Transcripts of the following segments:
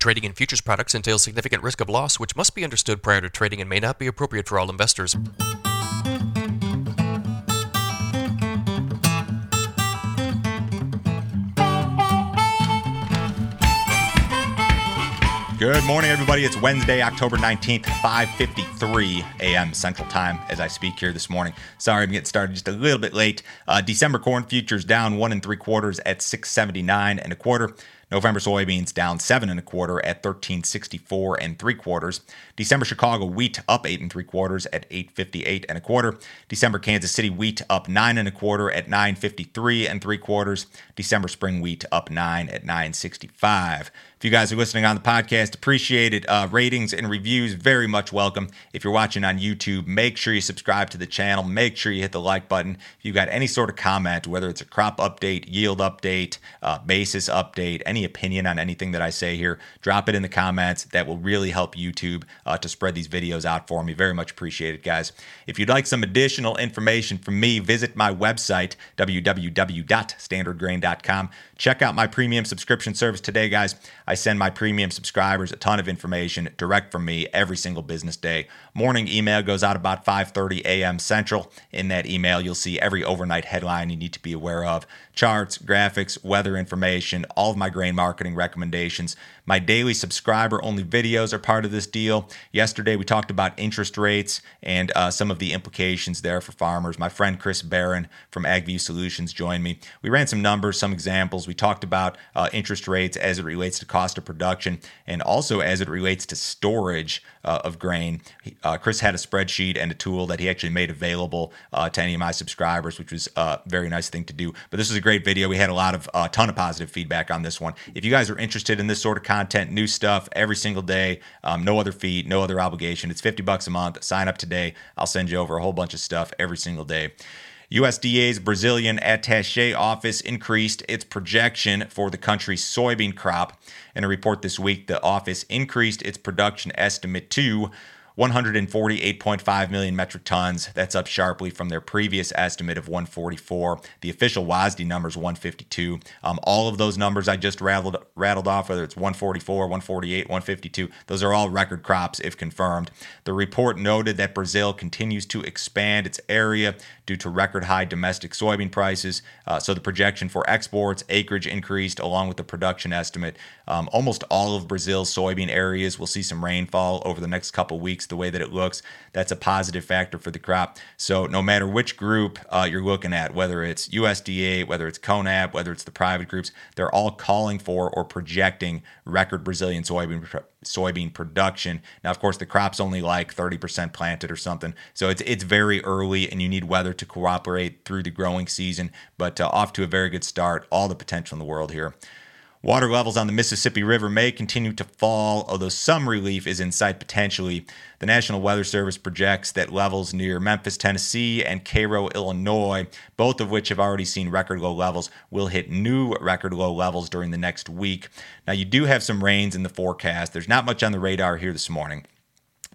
Trading in futures products entails significant risk of loss, which must be understood prior to trading and may not be appropriate for all investors. Good morning, everybody. It's Wednesday, October 19th, 5.53 a.m. Central Time as I speak here this morning. Sorry, I'm getting started just a little bit late. Uh, December corn futures down one and three quarters at 679 and a quarter. November soybeans down seven and a quarter at 1364 and three quarters. December Chicago wheat up eight and three quarters at 858 and a quarter. December Kansas City wheat up nine and a quarter at 953 and three quarters. December spring wheat up nine at 965. If you guys are listening on the podcast, appreciate it. Uh, ratings and reviews, very much welcome. If you're watching on YouTube, make sure you subscribe to the channel. Make sure you hit the like button. If you've got any sort of comment, whether it's a crop update, yield update, uh, basis update, any opinion on anything that I say here, drop it in the comments. That will really help YouTube uh, to spread these videos out for me. Very much appreciated, guys. If you'd like some additional information from me, visit my website, www.standardgrain.com. Check out my premium subscription service today, guys. I send my premium subscribers a ton of information direct from me every single business day. Morning email goes out about 5:30 a.m. Central. In that email, you'll see every overnight headline you need to be aware of, charts, graphics, weather information, all of my grain marketing recommendations. My daily subscriber only videos are part of this deal. Yesterday, we talked about interest rates and uh, some of the implications there for farmers. My friend Chris Barron from AgView Solutions joined me. We ran some numbers, some examples. We talked about uh, interest rates as it relates to cost of production and also as it relates to storage uh, of grain. Uh, Chris had a spreadsheet and a tool that he actually made available uh, to any of my subscribers, which was a very nice thing to do. But this was a great video. We had a lot of a ton of positive feedback on this one. If you guys are interested in this sort of content, new stuff every single day. Um, no other fee, no other obligation. It's 50 bucks a month. Sign up today. I'll send you over a whole bunch of stuff every single day. USDA's Brazilian attache office increased its projection for the country's soybean crop. In a report this week, the office increased its production estimate to 148.5 million metric tons. That's up sharply from their previous estimate of 144. The official WASDE number is 152. Um, all of those numbers I just rattled rattled off, whether it's 144, 148, 152, those are all record crops if confirmed. The report noted that Brazil continues to expand its area due to record high domestic soybean prices. Uh, so the projection for exports, acreage increased along with the production estimate. Um, almost all of Brazil's soybean areas will see some rainfall over the next couple weeks the way that it looks, that's a positive factor for the crop. So no matter which group uh, you're looking at, whether it's USDA, whether it's CONAB, whether it's the private groups, they're all calling for or projecting record Brazilian soybean soybean production. Now, of course, the crop's only like 30% planted or something, so it's it's very early, and you need weather to cooperate through the growing season. But uh, off to a very good start. All the potential in the world here. Water levels on the Mississippi River may continue to fall, although some relief is in sight potentially. The National Weather Service projects that levels near Memphis, Tennessee, and Cairo, Illinois, both of which have already seen record low levels, will hit new record low levels during the next week. Now, you do have some rains in the forecast. There's not much on the radar here this morning.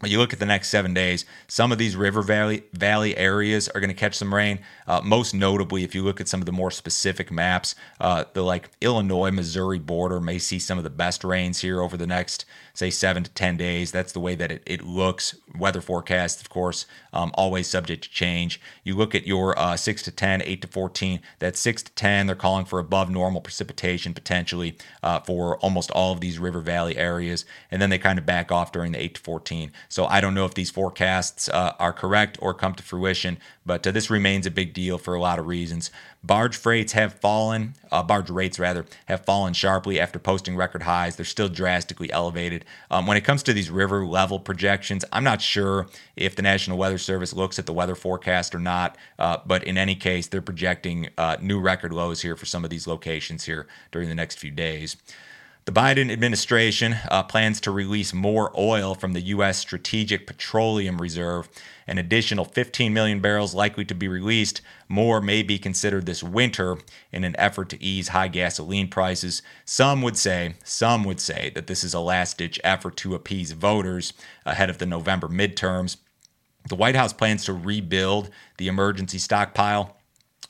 You look at the next seven days, some of these river valley valley areas are going to catch some rain. Uh, most notably, if you look at some of the more specific maps, uh, the like Illinois Missouri border may see some of the best rains here over the next say seven to 10 days. That's the way that it, it looks. Weather forecasts, of course, um, always subject to change. You look at your uh, 6 to 10, 8 to 14, that's 6 to 10. They're calling for above normal precipitation potentially uh, for almost all of these river valley areas. And then they kind of back off during the 8 to 14. So I don't know if these forecasts uh, are correct or come to fruition, but uh, this remains a big deal for a lot of reasons. Barge freights have fallen, uh, barge rates rather, have fallen sharply after posting record highs. They're still drastically elevated. Um, when it comes to these river level projections, I'm not sure if the National Weather Service looks at the weather forecast or not, uh, but in any case, they're projecting uh, new record lows here for some of these locations here during the next few days. The Biden administration uh, plans to release more oil from the U.S. Strategic Petroleum Reserve. An additional 15 million barrels likely to be released. More may be considered this winter in an effort to ease high gasoline prices. Some would say, some would say that this is a last-ditch effort to appease voters ahead of the November midterms. The White House plans to rebuild the emergency stockpile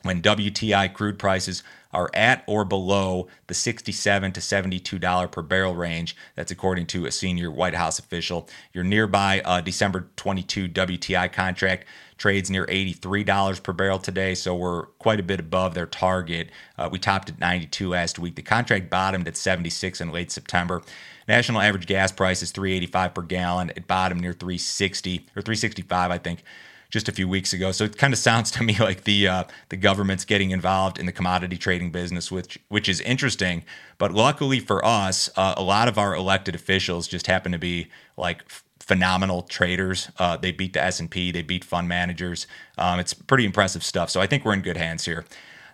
when WTI crude prices are at or below the 67 to 72 dollar per barrel range. That's according to a senior White House official. Your nearby uh, December 22 WTI contract trades near $83 per barrel today, so we're quite a bit above their target. Uh, we topped at 92 last week. The contract bottomed at 76 in late September. National average gas price is 385 per gallon. It bottomed near 360 or 365, I think just a few weeks ago. So it kind of sounds to me like the uh, the government's getting involved in the commodity trading business, which which is interesting. But luckily for us, uh, a lot of our elected officials just happen to be like phenomenal traders. Uh, they beat the S and P, they beat fund managers. Um, it's pretty impressive stuff. So I think we're in good hands here.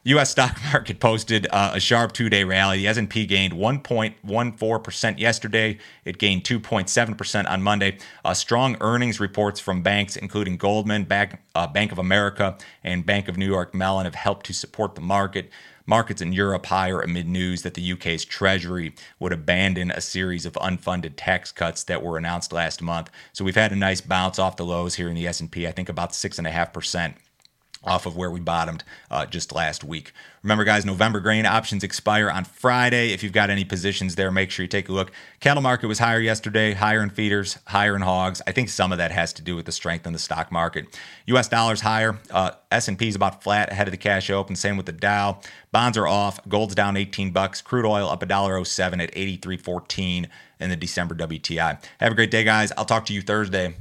U.S. stock market posted uh, a sharp two-day rally. The S&P gained 1.14% yesterday. It gained 2.7% on Monday. Uh, strong earnings reports from banks, including Goldman, Bank, uh, Bank of America, and Bank of New York Mellon, have helped to support the market. Markets in Europe higher amid news that the UK's Treasury would abandon a series of unfunded tax cuts that were announced last month. So we've had a nice bounce off the lows here in the S&P. I think about six and a half percent off of where we bottomed uh, just last week. Remember, guys, November grain options expire on Friday. If you've got any positions there, make sure you take a look. Cattle market was higher yesterday, higher in feeders, higher in hogs. I think some of that has to do with the strength in the stock market. U.S. dollars higher. Uh, S&P is about flat ahead of the cash open. Same with the Dow. Bonds are off. Gold's down 18 bucks. Crude oil up $1.07 at 83.14 in the December WTI. Have a great day, guys. I'll talk to you Thursday.